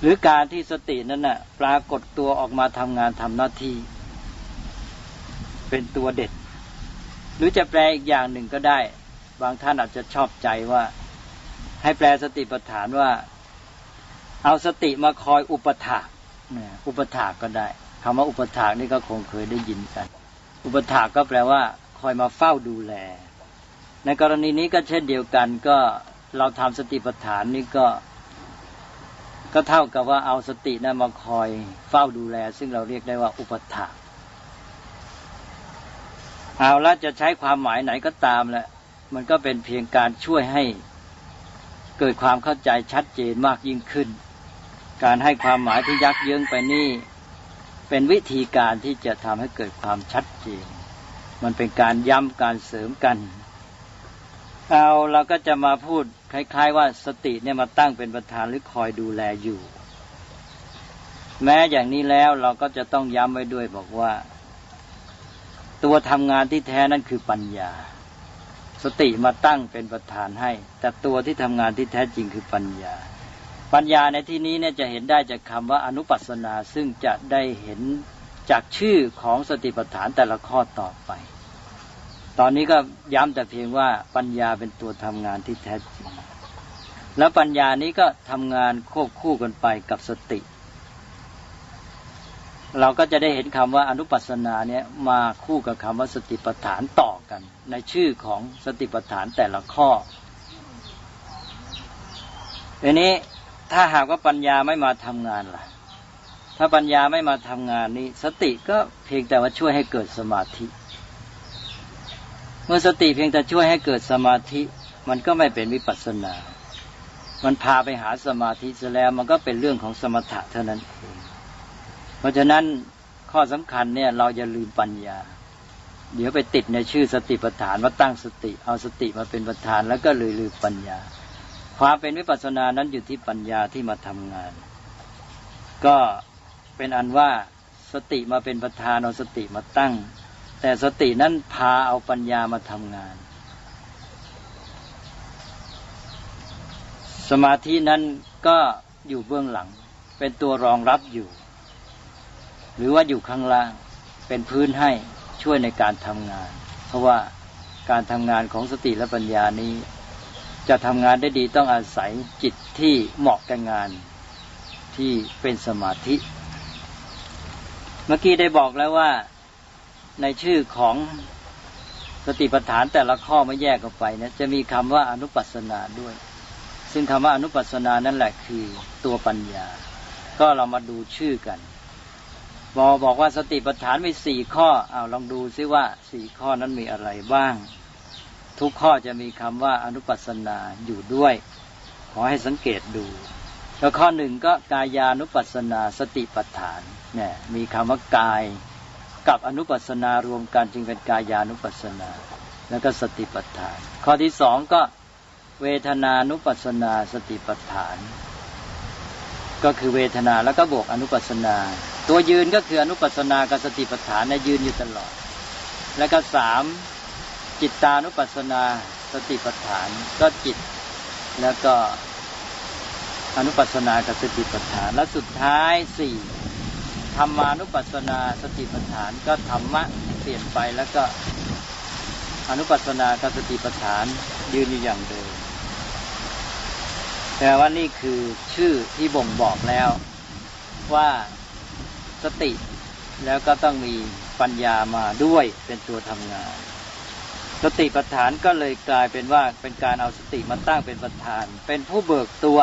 หรือการที่สตินั้นน่ะปรากฏตัวออกมาทำงานทำหน้าที่ เป็นตัวเด็ด หรือจะแปลอีกอย่างหนึ่งก็ได้ บางท่านอาจจะชอบใจว่า ให้แปลสติปัฏฐานว่า เอาสติมาคอยอุปถากอุปถากก็ได้คำว่าอุปถากนี่ก็คงเคยได้ยินกัน อุปถากก็แปลว่า คอยมาเฝ้าดูแล ในกรณีนี้ก็เช่นเดียวกันก็เราทำสติปัฏฐานนี่ก็ ก็เท่ากับว่าเอาสตินะมาคอยเฝ้าดูแล ซึ่งเราเรียกได้ว่าอุปถาก เอาละจะใช้ความหมายไหนก็ตามแหละมันก็เป็นเพียงการช่วยให้เกิดความเข้าใจชัดเจนมากยิ่งขึ้น การให้ความหมายที่ยักเยื้องไปนี่เป็นวิธีการที่จะทำให้เกิดความชัดเจน มันเป็นการย้ำการเสริมกัน เอาเราก็จะมาพูดคล้ายๆ ว่าสติเนี่ยมาตั้งเป็นประธานหรือคอยดูแลอยู่ แม้อย่างนี้แล้วเราก็จะต้องย้ำไว้ด้วยบอกว่า ตัวทำงานที่แท้นั่นคือปัญญา สติมาตั้งเป็นประธานให้ แต่ตัวที่ทำงานที่แท้จริงคือปัญญา ปัญญาในที่นี้เนี่ยจะเห็นได้จากคำว่าอนุปัสนาซึ่งจะได้เห็นจากชื่อของสติปัฏฐานแต่ละข้อต่อไป ตอนนี้ก็ย้ำแต่เพียงว่าปัญญาเป็นตัวทำงานที่แท้จริง แล้วปัญญานี้ก็ทำงานควบคู่กันไปกับสติ เราก็จะได้เห็นคำว่าอนุปัสนาเนี่ยมาคู่กับคำว่าสติปัฏฐานต่อกัน ในชื่อของสติปัฏฐานแต่ละข้อทีนี้ถ้าหากว่าปัญญาไม่มาทำงานล่ะ ถ้าปัญญาไม่มาทำงานนี้สติก็เพียงแต่ว่าช่วยให้เกิดสมาธิ เมื่อสติเพียงแต่ช่วยให้เกิดสมาธิ มันก็ไม่เป็นวิปัสสนา มันพาไปหาสมาธิซะแล้วมันก็เป็นเรื่องของสมถะเท่านั้นเอง เพราะฉะนั้นข้อสำคัญเนี่ยเราอย่าลืมปัญญา เดี๋ยวไปติดในชื่อสติปัฏฐานว่าตั้งสติ เอาสติมาเป็นประธานแล้วก็เลยลืมปัญญา ความเป็นวิปัสสนานั้นอยู่ที่ปัญญาที่มาทำงาน ก็เป็นอันว่าสติมาเป็นประธานเอาสติมาตั้ง แต่สตินั้นพาเอาปัญญามาทำงาน สมาธินั้นก็อยู่เบื้องหลัง เป็นตัวรองรับอยู่ หรือว่าอยู่ข้างล่างเป็นพื้นให้ช่วยในการทำงาน เพราะว่าการทำงานของสติและปัญญานี้ จะทำงานได้ดีต้องอาศัยจิตที่เหมาะกับงานที่เป็นสมาธิ เมื่อกี้ได้บอกแล้วว่าในชื่อของสติปัฏฐานแต่ละข้อไม่แยกออกไปนะจะมีคำว่าอนุปัสนาด้วย ซึ่งคำว่าอนุปัสนานั่นแหละคือตัวปัญญา ก็เรามาดูชื่อกัน บอบอกว่าสติปัฏฐานมีสี่ข้อเอาลองดูซิว่าสี่ข้อนั้นมีอะไรบ้าง ทุกข้อจะมีคำว่าอนุปัสนาอยู่ด้วย ขอให้สังเกตดู แล้วข้อหนึ่งก็กายานุปัสนาสติปัฏฐานเนี่ยมีคำว่ากายกับอนุปัสนารวมกันจึงเป็นกายานุปัสนา แล้วก็สติปัฏฐาน ข้อที่สองก็เวทนานุปัสนาสติปัฏฐาน ก็คือเวทนาแล้วก็บวกอนุปัสนา ตัวยืนก็คืออนุปัสนากับสติปัฏฐานในยืนอยู่ตลอด แล้วก็สามจิตตานุปัสสนาสติปัฏฐานก็จิต แล้วก็อนุปัสสนากับสติปัฏฐาน และสุดท้ายสี่ธรรมานุปัสสนาสติปัฏฐานก็ธรรมะเปลี่ยนไปแล้วก็อนุปัสสนากับสติปัฏฐานยืนอยู่อย่างเดิมแต่ว่านี่คือชื่อที่บ่งบอกแล้วว่า สติ แล้วก็ต้องมีปัญญามาด้วยเป็นตัวทำงาน สติปัฏฐานก็เลยกลายเป็นว่าเป็นการเอาสติมาตั้งเป็นประธาน เป็นผู้เบิกตัว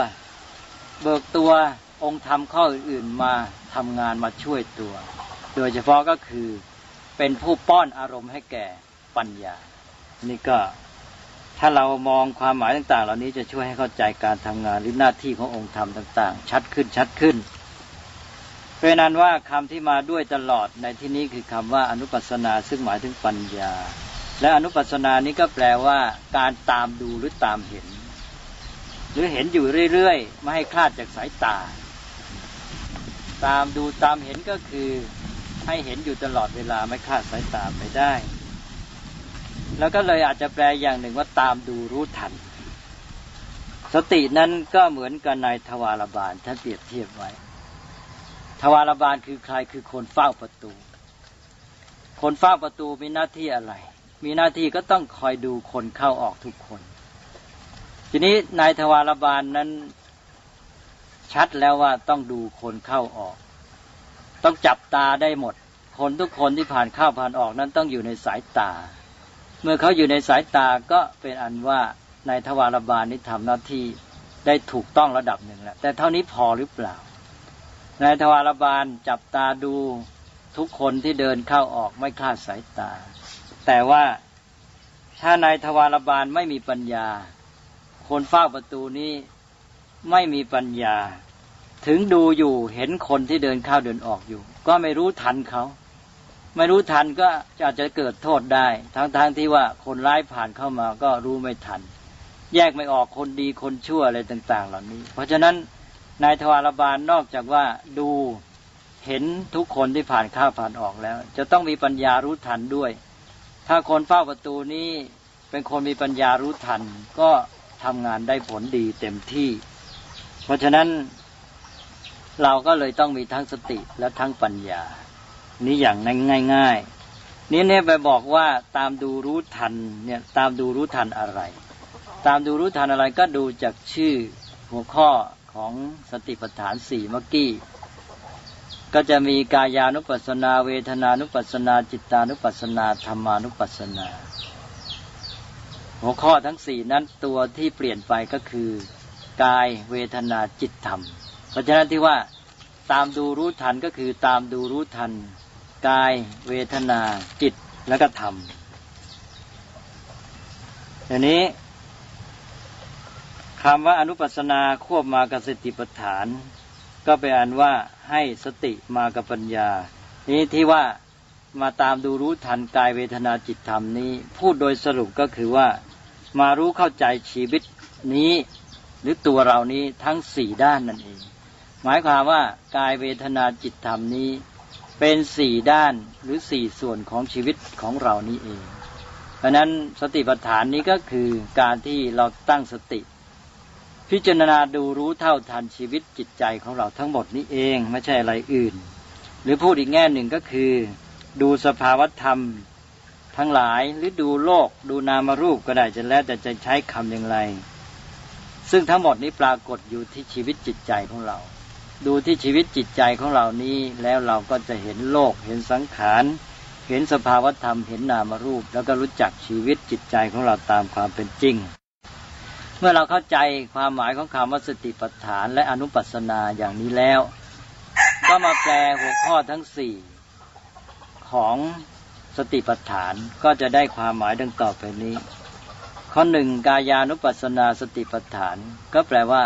เบิกตัวองค์ธรรมข้ออื่นๆมาทำงานมาช่วยตัว โดยเฉพาะก็คือเป็นผู้ป้อนอารมณ์ให้แก่ปัญญา นี่ก็ถ้าเรามองความหมายต่าง ๆ เหล่านี้จะช่วยให้เข้าใจการทำงานหรือหน้าที่ขององค์ธรรมต่าง ๆ ชัดขึ้นชัดขึ้น เป็นนั้นว่าคำที่มาด้วยตลอดในที่นี้คือคำว่าอนุปัสนาซึ่งหมายถึงปัญญา และอนุปัสสนานี้ก็แปลว่า การตามดูหรือตามเห็น หรือเห็นอยู่เรื่อยๆไม่ให้คลาดจากสายตา ตามดูตามเห็นก็คือให้เห็นอยู่ตลอดเวลาไม่คลาดสายตาไปได้ แล้วก็เลยอาจจะแปลอย่างหนึ่งว่าตามดูรู้ทัน สตินั้นก็เหมือนกับนายทวารบาลท่านเปรียบเทียบไว้ ทวารบาลคือใครคือคนเฝ้าประตู คนเฝ้าประตูมีหน้าที่อะไร มีหน้าที่ก็ต้องคอยดูคนเข้าออกทุกคน ทีนี้นายทวารบาลนั้นชัดแล้วว่าต้องดูคนเข้าออก ต้องจับตาได้หมด คนทุกคนที่ผ่านเข้าผ่านออกนั้นต้องอยู่ในสายตา เมื่อเขาอยู่ในสายตาก็เป็นอันว่านายทวารบาลนี้ทำหน้าที่ได้ถูกต้องระดับหนึ่งแล้วแต่เท่านี้พอหรือเปล่า นายทวารบาลจับตาดูทุกคนที่เดินเข้าออกไม่คลาดสายตา แต่ว่าถ้านายทวารบาลไม่มีปัญญา คนเฝ้าประตูนี้ไม่มีปัญญา ถึงดูอยู่เห็นคนที่เดินเข้าเดินออกอยู่ ก็ไม่รู้ทันเขาไม่รู้ทันก็อาจจะเกิดโทษได้ ทั้งๆทที่ว่าคนร้ายผ่านเข้ามาก็รู้ไม่ทัน แยกไม่ออกคนดีคนชั่วอะไรต่าง ๆ เหล่านี้ เพราะฉะนั้น นายทวารบาลนอกจากว่าดูเห็นทุกคนที่ผ่านเข้าผ่านออกแล้ว จะต้องมีปัญญารู้ทันด้วย ถ้าคนเฝ้าประตูนี้เป็นคนมีปัญญารู้ทัน ก็ทำงานได้ผลดีเต็มที่ เพราะฉะนั้นเราก็เลยต้องมีทั้งสติและทั้งปัญญา นี่อย่างง่ายๆนี่เนี่ยไปบอกว่าตามดูรู้ทันเนี่ยตามดูรู้ทันอะไร ตามดูรู้ทันอะไรก็ดูจากชื่อหัวข้อ ของสติปัฏฐานสี่เมื่อกี้ ก็จะมีกายานุปัสสนา เวทนานุปัสสนา จิตานุปัสสนาธรรมานุปัสสนา หัวข้อทั้งสี่นั้นตัวที่เปลี่ยนไปก็คือกายเวทนาจิตธรรม เพราะฉะนั้นที่ว่าตามดูรู้ทันก็คือตามดูรู้ทัน กายเวทนาจิตแล้วก็ธรรมทีนี้ คำว่าอนุปัสนาควบมากับสติปัฏฐาน ก็เป็นอันว่าให้สติมากับปัญญา นี้ที่ว่ามาตามดูรู้ทันกายเวทนาจิตธรรมนี้ พูดโดยสรุปก็คือว่า มารู้เข้าใจชีวิตนี้ หรือตัวเรานี้ทั้งสี่ด้านนั่นเอง หมายความว่ากายเวทนาจิตธรรมนี้ เป็นสี่ด้านหรือสี่ส่วนของชีวิตของเรานี้เอง เพราะนั้นสติปัฏฐานนี้ก็คือการที่เราตั้งสติ พิจารณาดูรู้เท่าทันชีวิตจิตใจของเราทั้งหมดนี้เองไม่ใช่อะไรอื่น หรือพูดอีกแง่หนึ่งก็คือ ดูสภาวธรรมทั้งหลายหรือดูโลกดูนามรูปก็ได้จะแล้วแต่จะใช้คำอย่างไร ซึ่งทั้งหมดนี้ปรากฏอยู่ที่ชีวิตจิตใจของเรา ดูที่ชีวิตจิตใจของเรานี้แล้วเราก็จะเห็นโลกเห็นสังขารเห็นสภาวธรรมเห็นนามรูป แล้วก็รู้จักชีวิตจิตใจของเราตามความเป็นจริง มื่อเราเข้าใจความหมายของคำว่าสติปัฏฐาน และอนุปัสนาอย่างนี้แล้ว ก็มาแปลหัวข้อทั้งสี่ของสติปัฏฐานก็จะได้ความหมายดังต่อไปนี้ ข้อหนึ่งกายานุปัสสนาสติปัฏฐาน ก็แปลว่า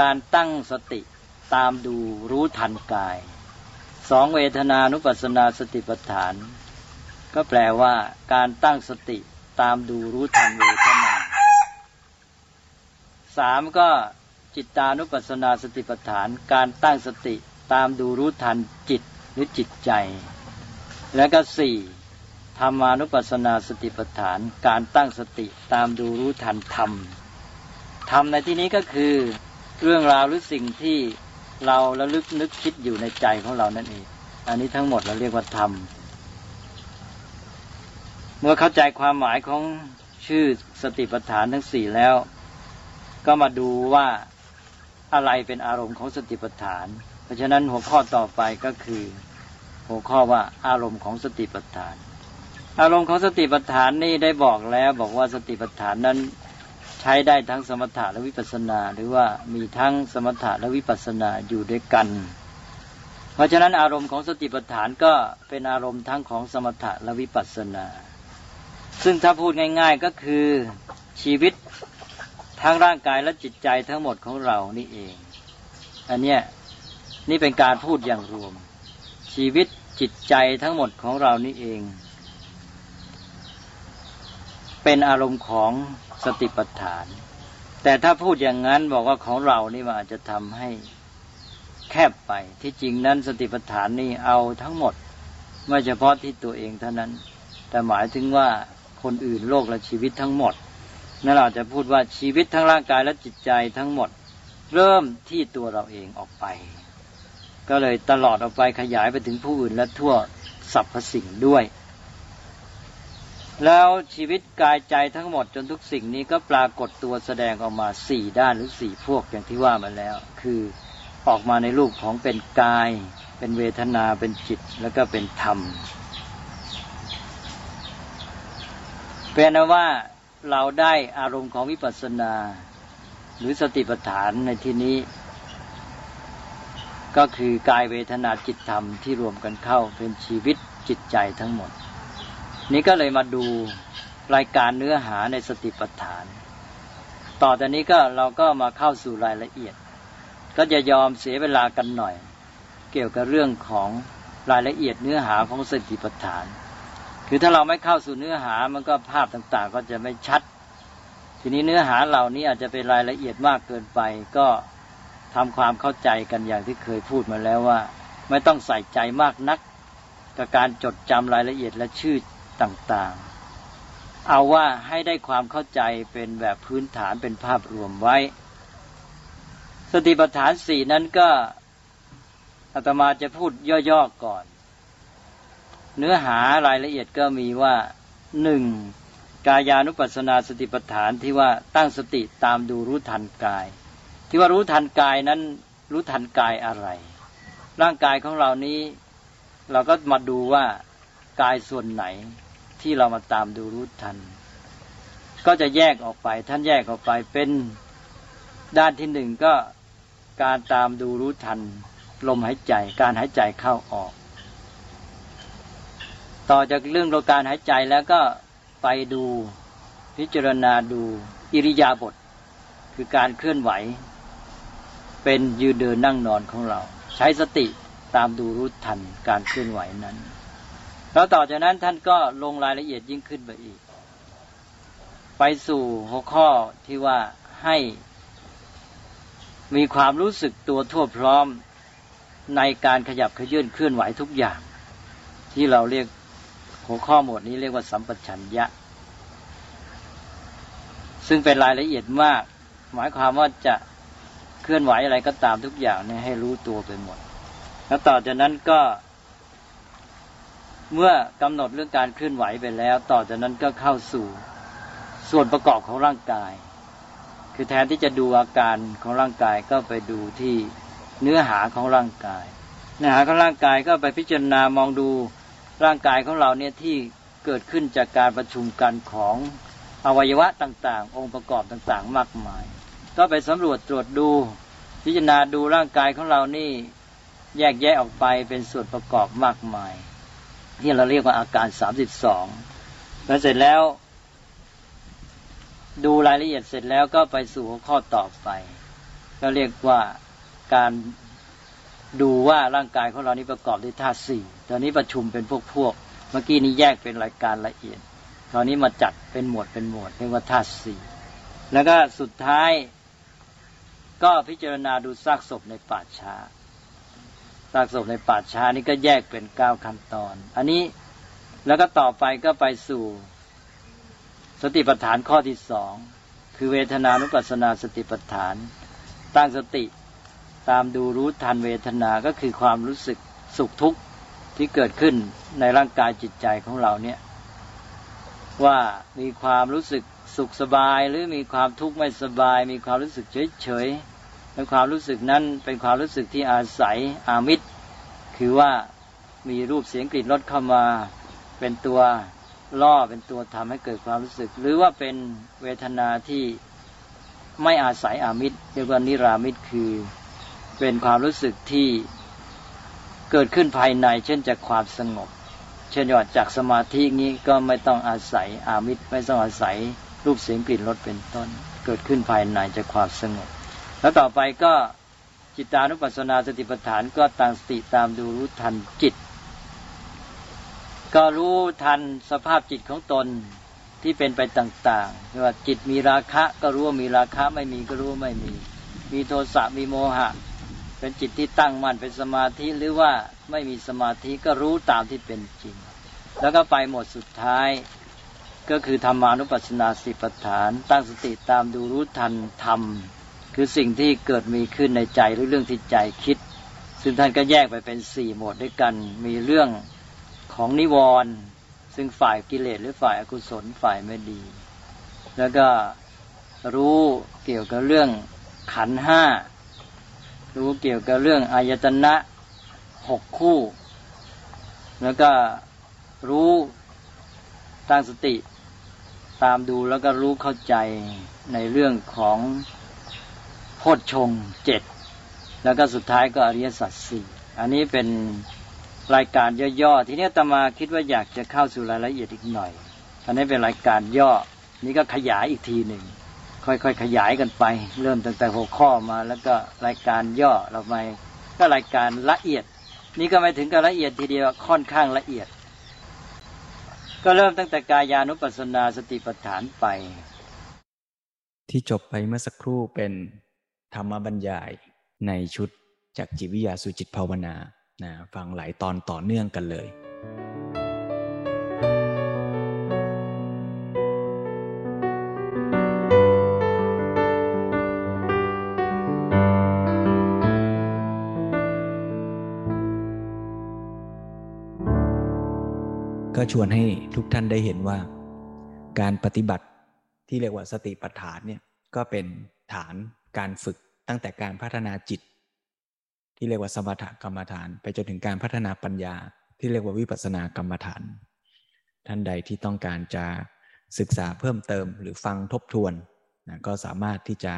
การตั้งสติตามดูรู้ทันกายสองเวทนานุปัสสนาสติปัฏฐาน ก็แปลว่า การตั้งสติตามดูรู้ทันเวท สามก็จิตานุปัสสนาสติปัฏฐาน การตั้งสติตามดูรู้ทันจิตหรือจิตใจ และก็สี่ธรรมานุปัสสนาสติปัฏฐาน การตั้งสติตามดูรู้ทันธรรมธรรมในที่นี้ก็คือเรื่องราวหรือสิ่งที่เราระลึกนึกคิดอยู่ในใจของเรานั่นเอง อันนี้ทั้งหมดเราเรียกว่าธรรม เมื่อเข้าใจความหมายของชื่อสติปัฏฐานทั้งสี่แล้ว ก็มาดูว่าอะไรเป็นอารมณ์ของสติปัฏฐาน เพราะฉะนั้นหัวข้อต่อไปก็คือ หัวข้อว่าอารมณ์ของสติปัฏฐาน อารมณ์ของสติปัฏฐานนี่ได้บอกแล้วบอกว่าสติปัฏฐานนั้นใช้ได้ทั้งสมถะและวิปัสสนา หรือว่ามีทั้งสมถะและวิปัสสนาอยู่ด้วยกัน เพราะฉะนั้นอารมณ์ของสติปัฏฐานก็เป็นอารมณ์ทั้งของสมถะและวิปัสสนา ซึ่งถ้าพูดง่าย ๆก็คือชีวิต ทั้งร่างกายและจิตใจทั้งหมดของเรานี่เอง อันเนี้ยนี่เป็นการพูดอย่างรวม ชีวิตจิตใจทั้งหมดของเรานี่เอง เป็นอารมณ์ของสติปัฏฐาน แต่ถ้าพูดอย่างนั้นบอกว่าของเรานี่มันอาจจะทำให้แคบไปที่จริงนั้นสติปัฏฐานนี่เอาทั้งหมด ไม่เฉพาะที่ตัวเองเท่านั้น แต่หมายถึงว่าคนอื่นโลกและชีวิตทั้งหมด นั่นเราจะพูดว่าชีวิตทั้งร่างกายและจิตใจทั้งหมด เริ่มที่ตัวเราเองออกไป ก็เลยตลอดออกไปขยายไปถึงผู้อื่นและทั่วสรรพสิ่งด้วย แล้วชีวิตกายใจทั้งหมดจนทุกสิ่งนี้ก็ปรากฏตัวแสดงออกมาสี่ด้านหรือสี่พวกอย่างที่ว่ามาแล้ว คือออกมาในรูปของเป็นกาย เป็นเวทนาเป็นจิตแล้วก็เป็นธรรมเป็นนว่า เราได้อารมณ์ของวิปัสสนา หรือสติปัฏฐานในที่นี้ ก็คือกายเวทนาจิตธรรมที่รวมกันเข้าเป็นชีวิตจิตใจทั้งหมด นี้ก็เลยมาดูรายการเนื้อหาในสติปัฏฐาน ต่อจากนี้ก็เราก็มาเข้าสู่รายละเอียด ก็จะยอมเสียเวลากันหน่อย เกี่ยวกับเรื่องของรายละเอียดเนื้อหาของสติปัฏฐาน คือถ้าเราไม่เข้าสู่เนื้อหามันก็ภาพต่างๆ ก็จะไม่ชัด ทีนี้เนื้อหาเหล่านี้อาจจะเป็นรายละเอียดมากเกินไป ก็ทำความเข้าใจกันอย่างที่เคยพูดมาแล้วว่า ไม่ต้องใส่ใจมากนักกับการจดจำรายละเอียดและชื่อต่างๆ เอาว่าให้ได้ความเข้าใจเป็นแบบพื้นฐานเป็นภาพรวมไว้ สติปัฏฐานสี่นั้นก็อาตมาจะพูดย่อๆก่อน เนื้อหารายละเอียดก็มีว่าหนึ่งกายานุปัสสนาสติปัฏฐานที่ว่าตั้งสติตามดูรู้ทันกาย ที่ว่ารู้ทันกายนั้นรู้ทันกายอะไร ร่างกายของเรานี้เราก็มาดูว่ากายส่วนไหนที่เรามาตามดูรู้ทัน ก็จะแยกออกไปท่านแยกออกไปเป็นด้านที่หนึ่งก็การตามดูรู้ทัน ลมหายใจ การหายใจเข้าออก ต่อจากเรื่องโลการหายใจแล้วก็ไปดูพิจารณาดูอิริยาบถคือการเคลื่อนไหว เป็นยืนเดินนั่งนอนของเรา ใช้สติตามดูรู้ทันการเคลื่อนไหวนั้น แล้วต่อจากนั้นท่านก็ลงรายละเอียดยิ่งขึ้นไปอีก ไปสู่หัวข้อที่ว่าให้มีความรู้สึกตัวทั่วพร้อมในการขยับขยื่นเคลื่อนไหวทุกอย่าง ที่เราเรียก หัวข้อหมวดนี้เรียกว่าสัมปชัญญะ ซึ่งเป็นรายละเอียดมาก หมายความว่าจะเคลื่อนไหวอะไรก็ตามทุกอย่างเนี่ยให้รู้ตัวไปหมด แล้วต่อจากนั้นก็ เมื่อกำหนดเรื่องการเคลื่อนไหวไปแล้ว ต่อจากนั้นก็เข้าสู่ส่วนประกอบของร่างกาย คือแทนที่จะดูอาการของร่างกายก็ไปดูที่เนื้อหาของร่างกายเนื้อหาของร่างกายก็ไปพิจารณามองดู ร่างกายของเราเนี่ยที่เกิดขึ้นจากการประชุมกันของอวัยวะต่างๆ องค์ประกอบต่างๆ มากมาย ก็ไปสำรวจตรวจดู พิจารณาดูร่างกายของเรานี่แยกแยะออกไปเป็นส่วนประกอบมากมาย ที่เราเรียกว่าอาการสามสิบสองแล้วเสร็จแล้ว ดูรายละเอียดเสร็จแล้วก็ไปสู่ข้อต่อไป ก็เรียกว่าการดูว่าร่างกายของเรานี้ประกอบด้วยธาตุสี่ ตอนนี้ประชุมเป็นพวกพวกเมื่อกี้นี้แยกเป็นรายการละเอียดตอนนี้มาจัดเป็นหมวดเป็นหมวดเรียกว่าธาตุสี่แล้วก็สุดท้าย ก็พิจารณาดูซากศพในป่าช้าซากศพในป่าช้านี้ก็แยกเป็นเก้าขั้นตอน อันนี้แล้วก็ต่อไปก็ไปสู่ สติปัฏฐานข้อที่สองคือเวทนานุปัสสนาสติปัฏฐาน ตั้งสติตามดูรู้ทันเวทนาก็คือความรู้สึกสุขทุกข์ ที่เกิดขึ้นในร่างกายจิตใจของเราเนี่ย ว่ามีความรู้สึกสุขสบายหรือมีความทุกข์ไม่สบาย มีความรู้สึกเฉยเฉยเป็นความรู้สึกนั้นเป็นความรู้สึกที่อาศัยอามิตร คือว่ามีรูปเสียงกลิ่นรสเข้ามาเป็นตัวล่อเป็นตัวทำให้เกิดความรู้สึก หรือว่าเป็นเวทนาที่ไม่อาศัยอามิตรเรียกว่านิรามิตรคือเป็นความรู้สึกที่ เกิดขึ้นภายใน เช่นจากความสงบ เช่นว่าจากสมาธินี้ก็ไม่ต้องอาศัยอามิตรไม่ต้องอาศัยรูปเสียงกลิ่นรสเป็นต้น เกิดขึ้นภายในจากความสงบ แล้วต่อไปก็จิตานุปัสสนาสติปัฏฐานก็ตั้งสติตามดูรู้ทันจิต ก็รู้ทันสภาพจิตของตนที่เป็นไปต่างๆว่าจิตมีราคะก็รู้ว่ามีราคะไม่มีก็รู้ว่าไม่มี มีโทสะมีโมหะ เป็นจิตที่ตั้งมั่นเป็นสมาธิหรือว่าไม่มีสมาธิก็รู้ตามที่เป็นจริง แล้วก็ไปหมดสุดท้ายก็คือธรรมานุปัสสนาสิปฐาน ตั้งสติตามดูรู้ทันธรรม คือสิ่งที่เกิดมีขึ้นในใจหรือเรื่องที่ใจคิด ซึ่งท่านก็แยกไปเป็นสี่หมวดด้วยกัน มีเรื่องของนิวรณ์ซึ่งฝ่ายกิเลสหรือฝ่ายอกุศลฝ่ายไม่ดี แล้วก็รู้เกี่ยวกับเรื่องขันห้า รู้เกี่ยวกับเรื่องอายตนะหกคู่ แล้วก็รู้ตั้งสติ ตามดูแล้วก็รู้เข้าใจในเรื่องของโพชฌงเจ็ดแล้วก็สุดท้ายก็อริยสัจสี่อันนี้เป็นรายการย่อๆ ทีนี้ตมาคิดว่าอยากจะเข้าสู่รายละเอียดอีกหน่อยอันนี้เป็นรายการย่อ นี่ก็ขยายอีกทีหนึ่ง ค่อยๆขยายกันไป เริ่มตั้งแต่หัวข้อมา แล้วก็รายการย่อเราไปก็รายการละเอียด นี่ก็ไม่ถึงกับละเอียดทีเดียวค่อนข้างละเอียด ก็เริ่มตั้งแต่กายานุปัสสนาสติปัฏฐานไป ที่จบไปเมื่อสักครู่เป็นธรรมบรรยายในชุดจากจิวิยาสู่จิตภาวนานะฟังหลายตอนต่อเนื่องกันเลย ก็ชวนให้ทุกท่านได้เห็นว่า การปฏิบัติที่เรียกว่าสติปัฏฐานเนี่ยก็เป็นฐานการฝึกตั้งแต่การพัฒนาจิต ที่เรียกว่าสมถกรรมฐาน ไปจนถึงการพัฒนาปัญญา ที่เรียกว่าวิปัสสนากรรมฐาน ท่านใดที่ต้องการจะศึกษาเพิ่มเติมหรือฟังทบทวนนะก็สามารถที่จะ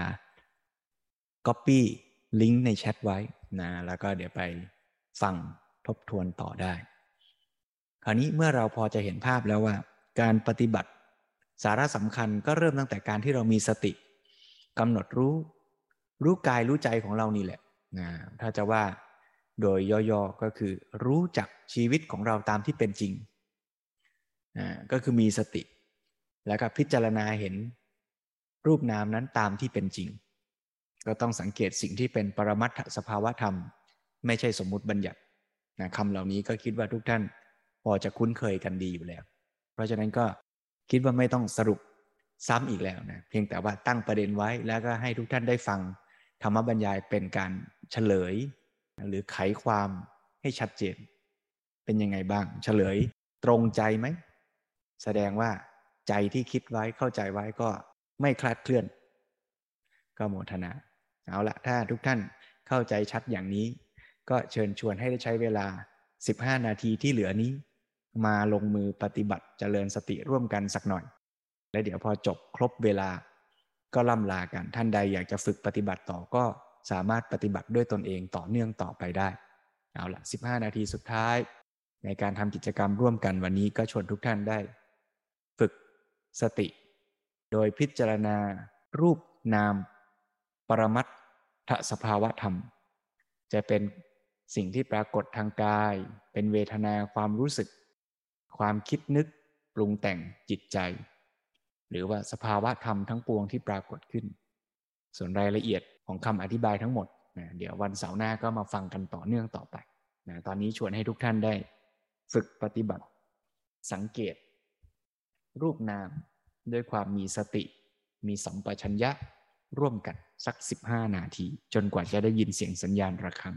Copy ลิงก์ในแชทไว้นะแล้วก็เดี๋ยวไปฟังทบทวนต่อได้ ราวนี้เมื่อเราพอจะเห็นภาพแล้วว่า การปฏิบัติ สาระสำคัญก็เริ่มตั้งแต่การที่เรามีสติกำหนดรู้ รู้กายรู้ใจของเรานี่แหละนะถ้าจะว่าโดยย่อๆก็คือรู้จักชีวิตของเราตามที่เป็นจริงนะก็คือมีสติ แล้วก็พิจารณาเห็นรูปนามนั้นตามที่เป็นจริง ก็ต้องสังเกตสิ่งที่เป็นปรมัตถสภาวะธรรม ไม่ใช่สมมุติบัญญัตินะคำเหล่านี้ก็คิดว่าทุกท่าน พอจะคุ้นเคยกันดีอยู่แล้ว เพราะฉะนั้นก็คิดว่าไม่ต้องสรุปซ้ำอีกแล้วนะเพียงแต่ว่าตั้งประเด็นไว้แล้วก็ให้ทุกท่านได้ฟังธรรมบรรยายเป็นการเฉลย หรือไขความให้ชัดเจน เป็นยังไงบ้าง เฉลยตรงใจไหม แสดงว่าใจที่คิดไว้เข้าใจไว้ก็ไม่คลาดเคลื่อน ก็โมทนาเอาละถ้าทุกท่านเข้าใจชัดอย่างนี้ ก็เชิญชวนให้ได้ใช้เวลา 15 นาทีที่เหลือนี้ มาลงมือปฏิบัติเจริญสติร่วมกันสักหน่อย และเดี๋ยวพอจบครบเวลา ก็ล่ำลากัน ท่านใดอยากจะฝึกปฏิบัติต่อก็สามารถปฏิบัติด้วยตนเองต่อเนื่องต่อไปได้ เอาละ15 นาทีสุดท้าย ในการทำกิจกรรมร่วมกันวันนี้ก็ชวนทุกท่านได้ ฝึกสติ โดยพิจารณา รูปนาม ปรมัตถสภาวะธรรม จะเป็นสิ่งที่ปรากฏทางกาย เป็นเวทนาความรู้สึก ความคิดนึกปรุงแต่งจิตใจ หรือว่าสภาวะธรรมทั้งปวงที่ปรากฏขึ้น ส่วนรายละเอียดของคำอธิบายทั้งหมดนะเดี๋ยววันเสาร์หน้าก็มาฟังกันต่อเนื่องต่อไปนะตอนนี้ชวนให้ทุกท่านได้ ฝึกปฏิบัติ สังเกต รูปนามด้วยความมีสติ มีสัมปชัญญะร่วมกันสัก 15 นาที จนกว่าจะได้ยินเสียงสัญญาณระฆัง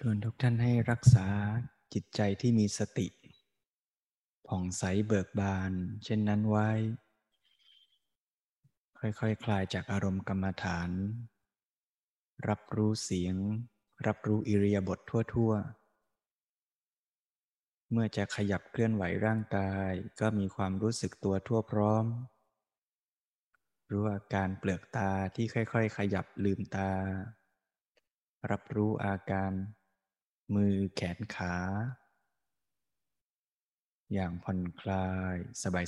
ชวนทุกท่านให้รักษาจิตใจที่มีสติ ผ่องใสเบิกบาน เช่นนั้นไว้ ค่อยๆคคลายจากอารมณ์กรรมฐาน รับรู้เสียง รับรู้อิริยาบถทั่ว ๆ เมื่อจะขยับเคลื่อนไหวร่างกายก็มีความรู้สึกตัวทั่วพร้อม รู้อาการเปลือกตาที่ค่อย ๆ ขยับลืมตา รับรู้อาการ มือแขนขา อย่างผ่อนคลาย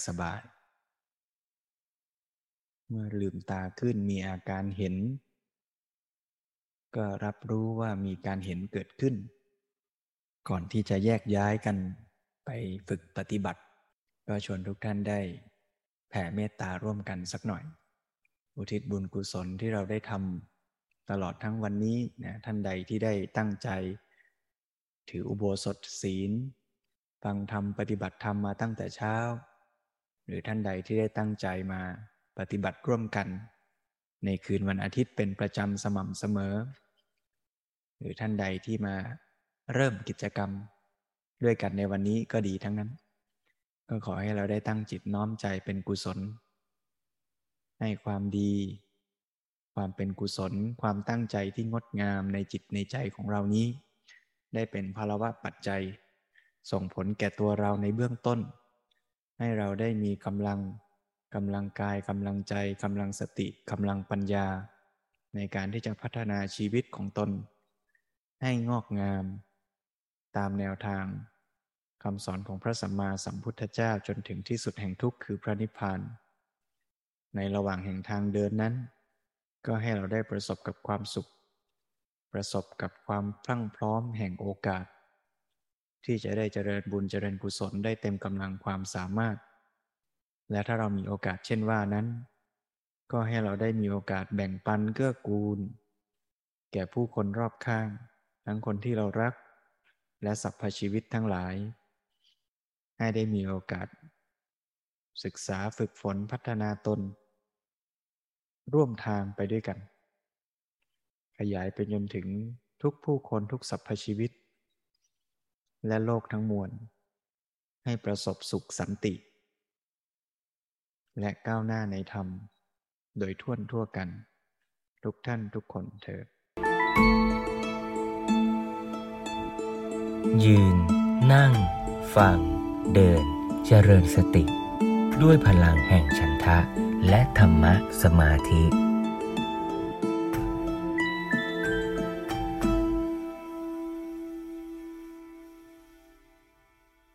สบายๆ เมื่อลืมตาขึ้นมีอาการเห็น ก็รับรู้ว่ามีการเห็นเกิดขึ้น ก่อนที่จะแยกย้ายกันไปฝึกปฏิบัติ ก็ชวนทุกท่านได้แผ่เมตตาร่วมกันสักหน่อย อุทิศบุญกุศลที่เราได้ทำตลอดทั้งวันนี้นะท่านใดที่ได้ตั้งใจ ถืออุโบสถศีล ฟังธรรมปฏิบัติธรรมมาตั้งแต่เช้า หรือท่านใดที่ได้ตั้งใจมาปฏิบัติร่วมกัน ในคืนวันอาทิตย์เป็นประจำสม่ำเสมอ หรือท่านใดที่มาเริ่มกิจกรรม ด้วยกันในวันนี้ก็ดีทั้งนั้น ก็ขอให้เราได้ตั้งจิตน้อมใจเป็นกุศล ให้ความดี ความเป็นกุศล ความตั้งใจที่งดงามในจิตในใจของเรานี้ ได้เป็นภาวะปัจจัย ส่งผลแก่ตัวเราในเบื้องต้น ให้เราได้มีกำลังกำลังกายกำลังใจกำลังสติกำลังปัญญา ในการที่จะพัฒนาชีวิตของตน ให้งอกงาม ตามแนวทางคำสอนของพระสัมมาสัมพุทธเจ้าจนถึงที่สุดแห่งทุกข์คือพระนิพพาน ในระหว่างแห่งทางเดินนั้น ก็ให้เราได้ประสบกับความสุข ประสบกับความพรั่งพร้อมแห่งโอกาส ที่จะได้เจริญบุญเจริญกุศลได้เต็มกำลังความสามารถ และถ้าเรามีโอกาสเช่นว่านั้น ก็ให้เราได้มีโอกาสแบ่งปันเกื้อกูล แก่ผู้คนรอบข้าง ทั้งคนที่เรารัก และสรรพชีวิตทั้งหลาย ให้ได้มีโอกาส ศึกษาฝึกฝนพัฒนาตน ร่วมทางไปด้วยกัน ขยายไปจนถึงทุกผู้คนทุกสรรพชีวิต และโลกทั้งมวล ให้ประสบสุขสันติ และก้าวหน้าในธรรม โดยทั่วทั่วกัน ทุกท่านทุกคนเถิดยืน นั่ง ฟัง เดิน เจริญสติ ด้วยพลังแห่งฉันทะ และธรรมะสมาธิ